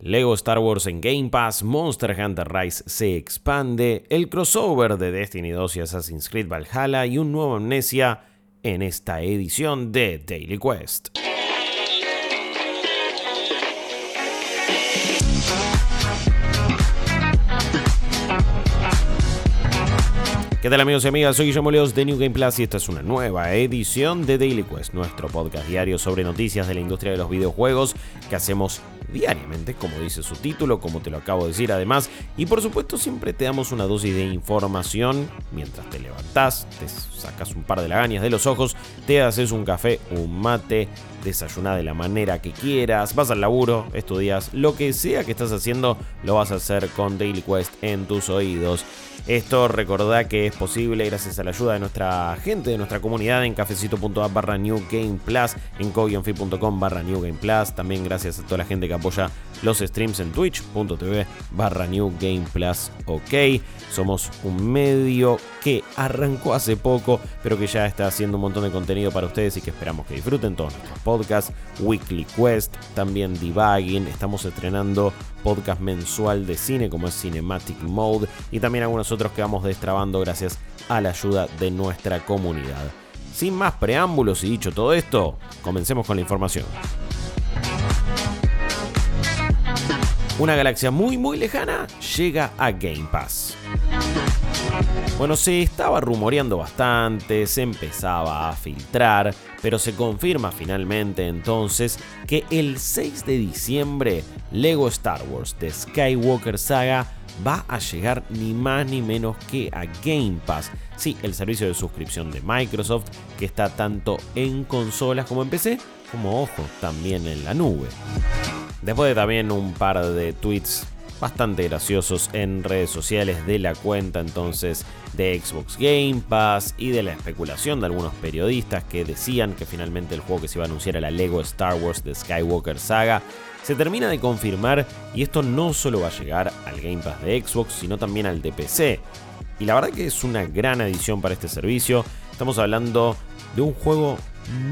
Lego Star Wars en Game Pass, Monster Hunter Rise se expande, el crossover de Destiny 2 y Assassin's Creed Valhalla y un nuevo Amnesia en esta edición de Daily Quest. ¿Qué tal amigos y amigas? Soy Guillermo Leos de New Game Plus y esta es una nueva edición de Daily Quest, nuestro podcast diario sobre noticias de la industria de los videojuegos que hacemos diariamente, como dice su título, como te lo acabo de decir además, y por supuesto siempre te damos una dosis de información mientras te levantás, te sacas un par de lagañas de los ojos, te haces un café, un mate, desayunás de la manera que quieras, vas al laburo, estudias, lo que sea que estás haciendo, lo vas a hacer con Daily Quest en tus oídos. Esto recordá que es posible gracias a la ayuda de nuestra gente, de nuestra comunidad en cafecito.app barra New Game Plus, en coionfi.com barra New Game Plus, también gracias a toda la gente que apoya los streams en twitch.tv barra New Game Plus, ok. Somos un medio que arrancó hace poco, pero que ya está haciendo un montón de contenido para ustedes y que esperamos que disfruten todos nuestros podcasts, Weekly Quest, también Debugging, estamos estrenando podcast mensual de cine como es Cinematic Mode y también algunos otros que vamos destrabando gracias a la ayuda de nuestra comunidad. Sin más preámbulos y dicho todo esto, comencemos con la información. Una galaxia muy muy lejana llega a Game Pass. Bueno, se estaba rumoreando bastante, se empezaba a filtrar, pero se confirma finalmente entonces que el 6 de diciembre Lego Star Wars The Skywalker Saga va a llegar ni más ni menos que a Game Pass. Sí, el servicio de suscripción de Microsoft que está tanto en consolas como en PC, como ojo, también en la nube. Después de también un par de tweets bastante graciosos en redes sociales de la cuenta entonces de Xbox Game Pass y de la especulación de algunos periodistas que decían que finalmente el juego que se iba a anunciar era Lego Star Wars de Skywalker Saga, se termina de confirmar y esto no solo va a llegar al Game Pass de Xbox, sino también al de PC. Y la verdad que es una gran adición para este servicio. Estamos hablando de un juego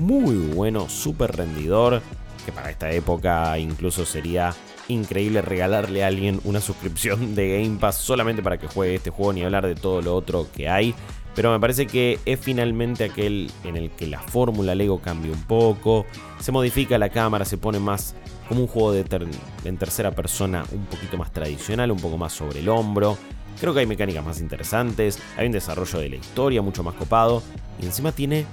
muy bueno, súper rendidor, que para esta época incluso sería increíble regalarle a alguien una suscripción de Game Pass solamente para que juegue este juego ni hablar de todo lo otro que hay. Pero me parece que es finalmente aquel en el que la fórmula Lego cambia un poco, se modifica la cámara, se pone más como un juego de en tercera persona un poquito más tradicional, un poco más sobre el hombro. Creo que hay mecánicas más interesantes, hay un desarrollo de la historia mucho más copado y encima tiene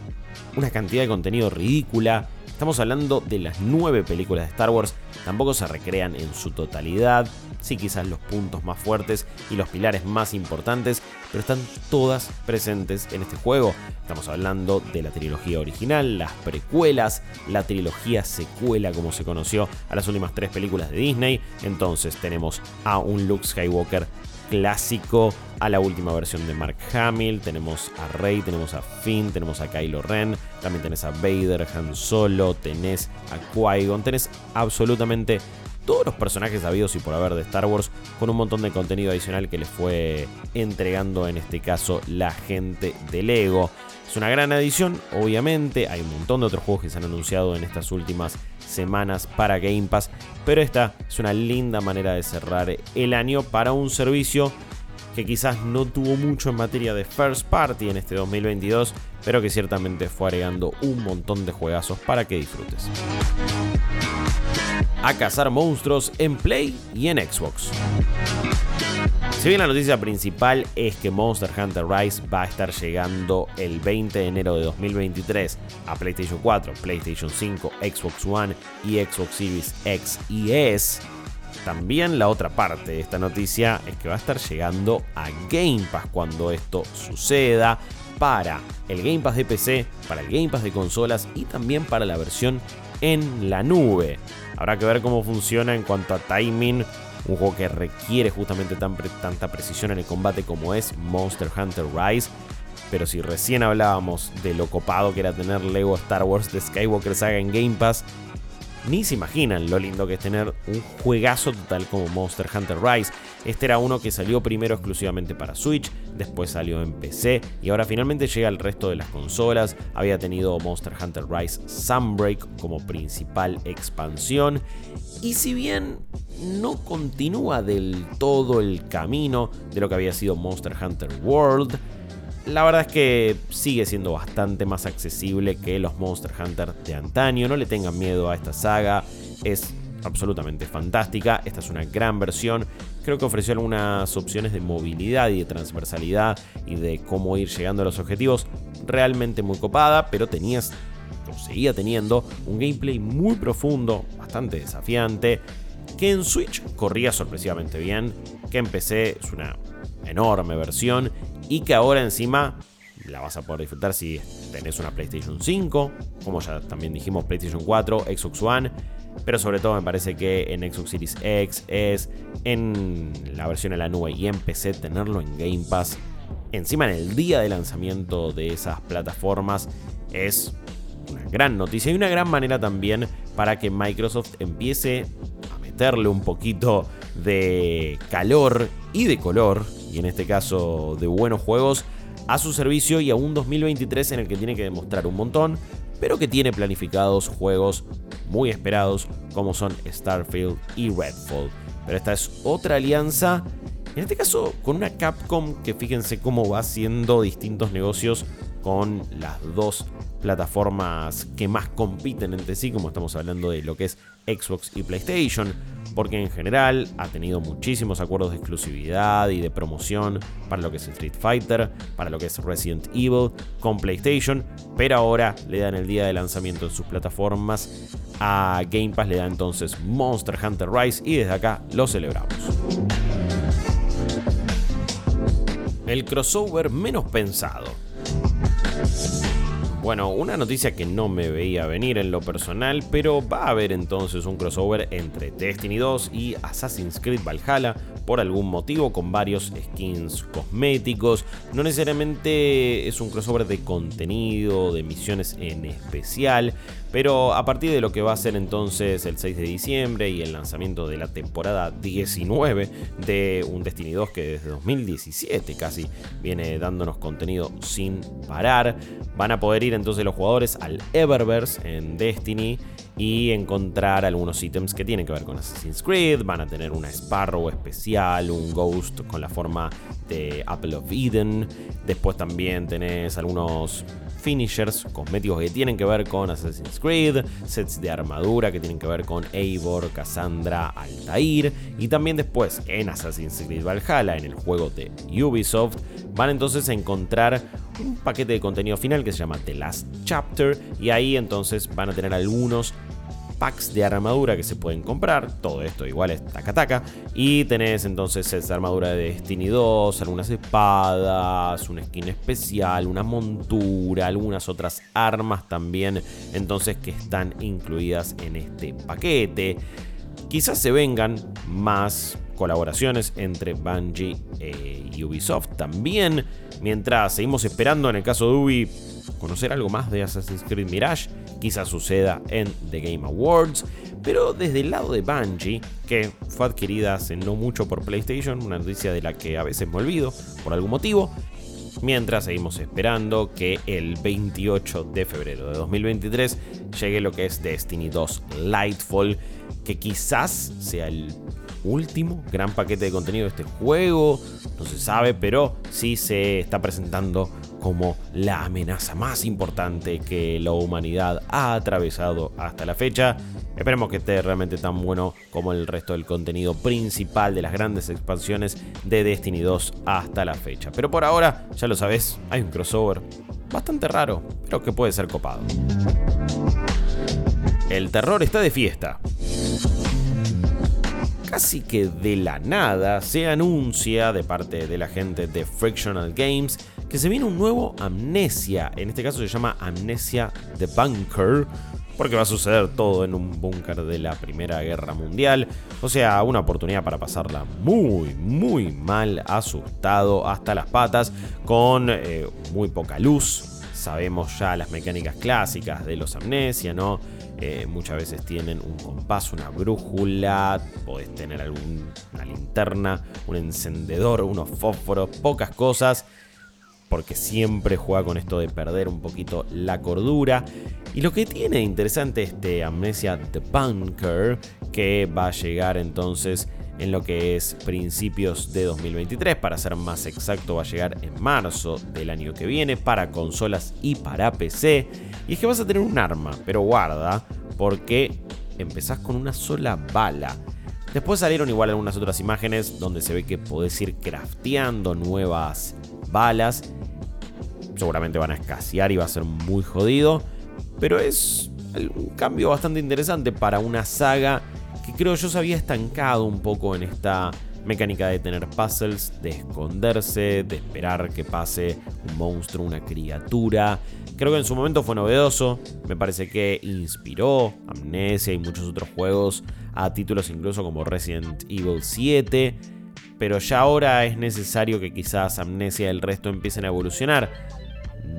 una cantidad de contenido ridícula. Estamos hablando de las nueve películas de Star Wars, tampoco se recrean en su totalidad, sí quizás los puntos más fuertes y los pilares más importantes, pero están todas presentes en este juego. Estamos hablando de la trilogía original, las precuelas, la trilogía secuela como se conoció a las últimas tres películas de Disney, entonces tenemos a un Luke Skywalker clásico a la última versión de Mark Hamill. Tenemos a Rey, tenemos a Finn, tenemos a Kylo Ren, también tenés a Vader, Han Solo, tenés a Qui-Gon, tenés absolutamente todos los personajes habidos y por haber de Star Wars con un montón de contenido adicional que les fue entregando en este caso la gente de Lego. Es una gran adición, obviamente, hay un montón de otros juegos que se han anunciado en estas últimas semanas para Game Pass, pero esta es una linda manera de cerrar el año para un servicio que quizás no tuvo mucho en materia de first party en este 2022, pero que ciertamente fue agregando un montón de juegazos para que disfrutes. A cazar monstruos en Play y en Xbox. Si bien la noticia principal es que Monster Hunter Rise va a estar llegando el 20 de enero de 2023 a PlayStation 4, PlayStation 5, Xbox One y Xbox Series X y S, también la otra parte de esta noticia es que va a estar llegando a Game Pass cuando esto suceda para el Game Pass de PC, para el Game Pass de consolas y también para la versión en la nube. Habrá que ver cómo funciona en cuanto a timing un juego que requiere justamente tanta precisión en el combate como es Monster Hunter Rise. Pero si recién hablábamos de lo copado que era tener Lego Star Wars de Skywalker Saga en Game Pass, ni se imaginan lo lindo que es tener un juegazo total como Monster Hunter Rise. Este era uno que salió primero exclusivamente para Switch, después salió en PC y ahora finalmente llega al resto de las consolas. Había tenido Monster Hunter Rise Sunbreak como principal expansión y si bien no continúa del todo el camino de lo que había sido Monster Hunter World, la verdad es que sigue siendo bastante más accesible que los Monster Hunter de antaño. No le tengan miedo a esta saga. Es absolutamente fantástica. Esta es una gran versión. Creo que ofreció algunas opciones de movilidad y de transversalidad y de cómo ir llegando a los objetivos realmente muy copada, pero tenías o seguía teniendo un gameplay muy profundo, bastante desafiante, que en Switch corría sorpresivamente bien, que en PC es una enorme versión y que ahora encima la vas a poder disfrutar si tenés una PlayStation 5, como ya también dijimos PlayStation 4, Xbox One, pero sobre todo me parece que en Xbox Series X es en la versión en la nube y en PC tenerlo en Game Pass encima en el día de lanzamiento de esas plataformas es una gran noticia y una gran manera también para que Microsoft empiece a meterle un poquito de calor y de color y en este caso de buenos juegos, a su servicio y a un 2023 en el que tiene que demostrar un montón, pero que tiene planificados juegos muy esperados como son Starfield y Redfall. Pero esta es otra alianza, en este caso con una Capcom que fíjense cómo va haciendo distintos negocios con las dos plataformas que más compiten entre sí, como estamos hablando de lo que es Xbox y PlayStation porque en general ha tenido muchísimos acuerdos de exclusividad y de promoción para lo que es Street Fighter, para lo que es Resident Evil con PlayStation, pero ahora le dan el día de lanzamiento en sus plataformas a Game Pass, le da entonces Monster Hunter Rise y desde acá lo celebramos. El crossover menos pensado. Bueno, una noticia que no me veía venir en lo personal, pero va a haber entonces un crossover entre Destiny 2 y Assassin's Creed Valhalla por algún motivo con varios skins cosméticos. No necesariamente es un crossover de contenido, de misiones en especial, pero a partir de lo que va a ser entonces el 6 de diciembre y el lanzamiento de la temporada 19 de un Destiny 2 que desde 2017 casi viene dándonos contenido sin parar, van a poder ir entonces los jugadores al Eververse en Destiny y encontrar algunos ítems que tienen que ver con Assassin's Creed. Van a tener una Sparrow especial, un Ghost con la forma de Apple of Eden. Después también tenés algunos finishers cosméticos que tienen que ver con Assassin's Creed, sets de armadura que tienen que ver con Eivor, Cassandra, Altair y también después en Assassin's Creed Valhalla, en el juego de Ubisoft, van entonces a encontrar un paquete de contenido final que se llama The Last Chapter y ahí entonces van a tener algunos packs de armadura que se pueden comprar. Todo esto igual es taca taca. Y tenés entonces esa armadura de Destiny 2, algunas espadas, una skin especial, una montura, algunas otras armas también. Entonces que están incluidas en este paquete. Quizás se vengan más colaboraciones entre Bungie y Ubisoft también. Mientras seguimos esperando en el caso de Ubi conocer algo más de Assassin's Creed Mirage quizás suceda en The Game Awards. Pero desde el lado de Bungie, que fue adquirida hace no mucho por PlayStation, una noticia de la que a veces me olvido por algún motivo, mientras seguimos esperando que el 28 de febrero de 2023 llegue lo que es Destiny 2 Lightfall, que quizás sea el último gran paquete de contenido de este juego, no se sabe, pero sí se está presentando como la amenaza más importante que la humanidad ha atravesado hasta la fecha. Esperemos que esté realmente tan bueno como el resto del contenido principal de las grandes expansiones de Destiny 2 hasta la fecha. Pero por ahora, ya lo sabes, hay un crossover bastante raro, pero que puede ser copado. El terror está de fiesta casi que de la nada se anuncia de parte de la gente de Frictional Games que se viene un nuevo Amnesia. En este caso se llama Amnesia The Bunker. Porque va a suceder todo en un búnker de la Primera Guerra Mundial. O sea, una oportunidad para pasarla muy, muy mal, asustado hasta las patas, con eh, muy poca luz, sabemos ya las mecánicas clásicas de los amnesia, ¿no? Eh, muchas veces tienen un compás, una brújula, podés tener alguna linterna, un encendedor, unos fósforos, pocas cosas, porque siempre juega con esto de perder un poquito la cordura. Y lo que tiene interesante este Amnesia The Bunker, que va a llegar entonces en lo que es principios de 2023. Para ser más exacto, va a llegar en marzo del año que viene para consolas y para PC. Y es que vas a tener un arma, pero guarda, porque empezás con una sola bala. Después salieron igual algunas otras imágenes donde se ve que podés ir crafteando nuevas balas. Seguramente van a escasear y va a ser muy jodido. Pero es un cambio bastante interesante para una saga que creo yo se había estancado un poco en esta mecánica de tener puzzles, de esconderse, de esperar que pase un monstruo, una criatura. Creo que en su momento fue novedoso, me parece que inspiró Amnesia y muchos otros juegos a títulos incluso como Resident Evil 7, pero ya ahora es necesario que quizás Amnesia y el resto empiecen a evolucionar.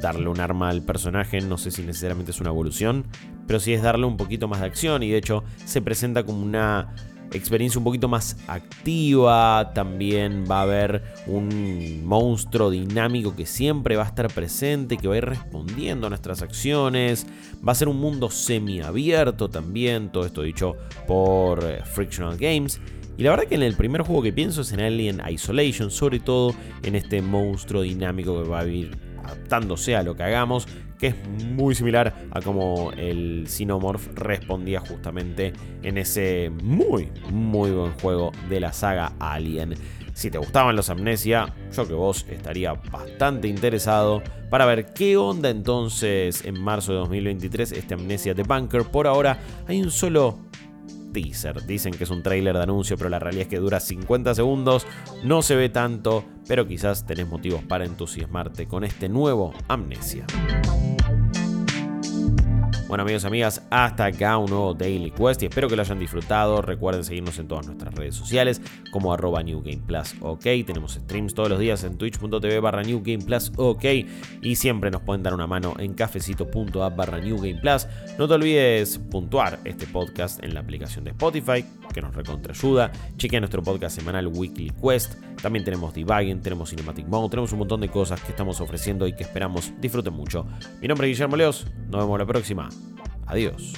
Darle un arma al personaje no sé si necesariamente es una evolución, pero sí es darle un poquito más de acción y de hecho se presenta como una experiencia un poquito más activa, también va a haber un monstruo dinámico que siempre va a estar presente, que va a ir respondiendo a nuestras acciones, va a ser un mundo semiabierto también, todo esto dicho por eh, Frictional Games. Y la verdad que en el primer juego que pienso es en Alien Isolation, sobre todo en este monstruo dinámico que va a ir adaptándose a lo que hagamos, que es muy similar a como el Xenomorph respondía justamente en ese muy, muy buen juego de la saga Alien. Si te gustaban los Amnesia, yo que vos estaría bastante interesado para ver qué onda entonces en marzo de 2023 este Amnesia de Bunker. Por ahora hay un solo teaser. Dicen que es un trailer de anuncio, pero la realidad es que dura 50 segundos, no se ve tanto, pero quizás tenés motivos para entusiasmarte con este nuevo Amnesia. Bueno amigos y amigas, hasta acá un nuevo Daily Quest y espero que lo hayan disfrutado. Recuerden seguirnos en todas nuestras redes sociales como arroba New Game Plus OK. Tenemos streams todos los días en twitch.tv barra New Game Plus OK y siempre nos pueden dar una mano en cafecito.app barra New Game Plus. No te olvides puntuar este podcast en la aplicación de Spotify que nos recontra ayuda. Chequea nuestro podcast semanal Weekly Quest. También tenemos debugging, tenemos Cinematic Mode, tenemos un montón de cosas que estamos ofreciendo y que esperamos disfruten mucho. Mi nombre es Guillermo Leos, nos vemos la próxima. Adiós.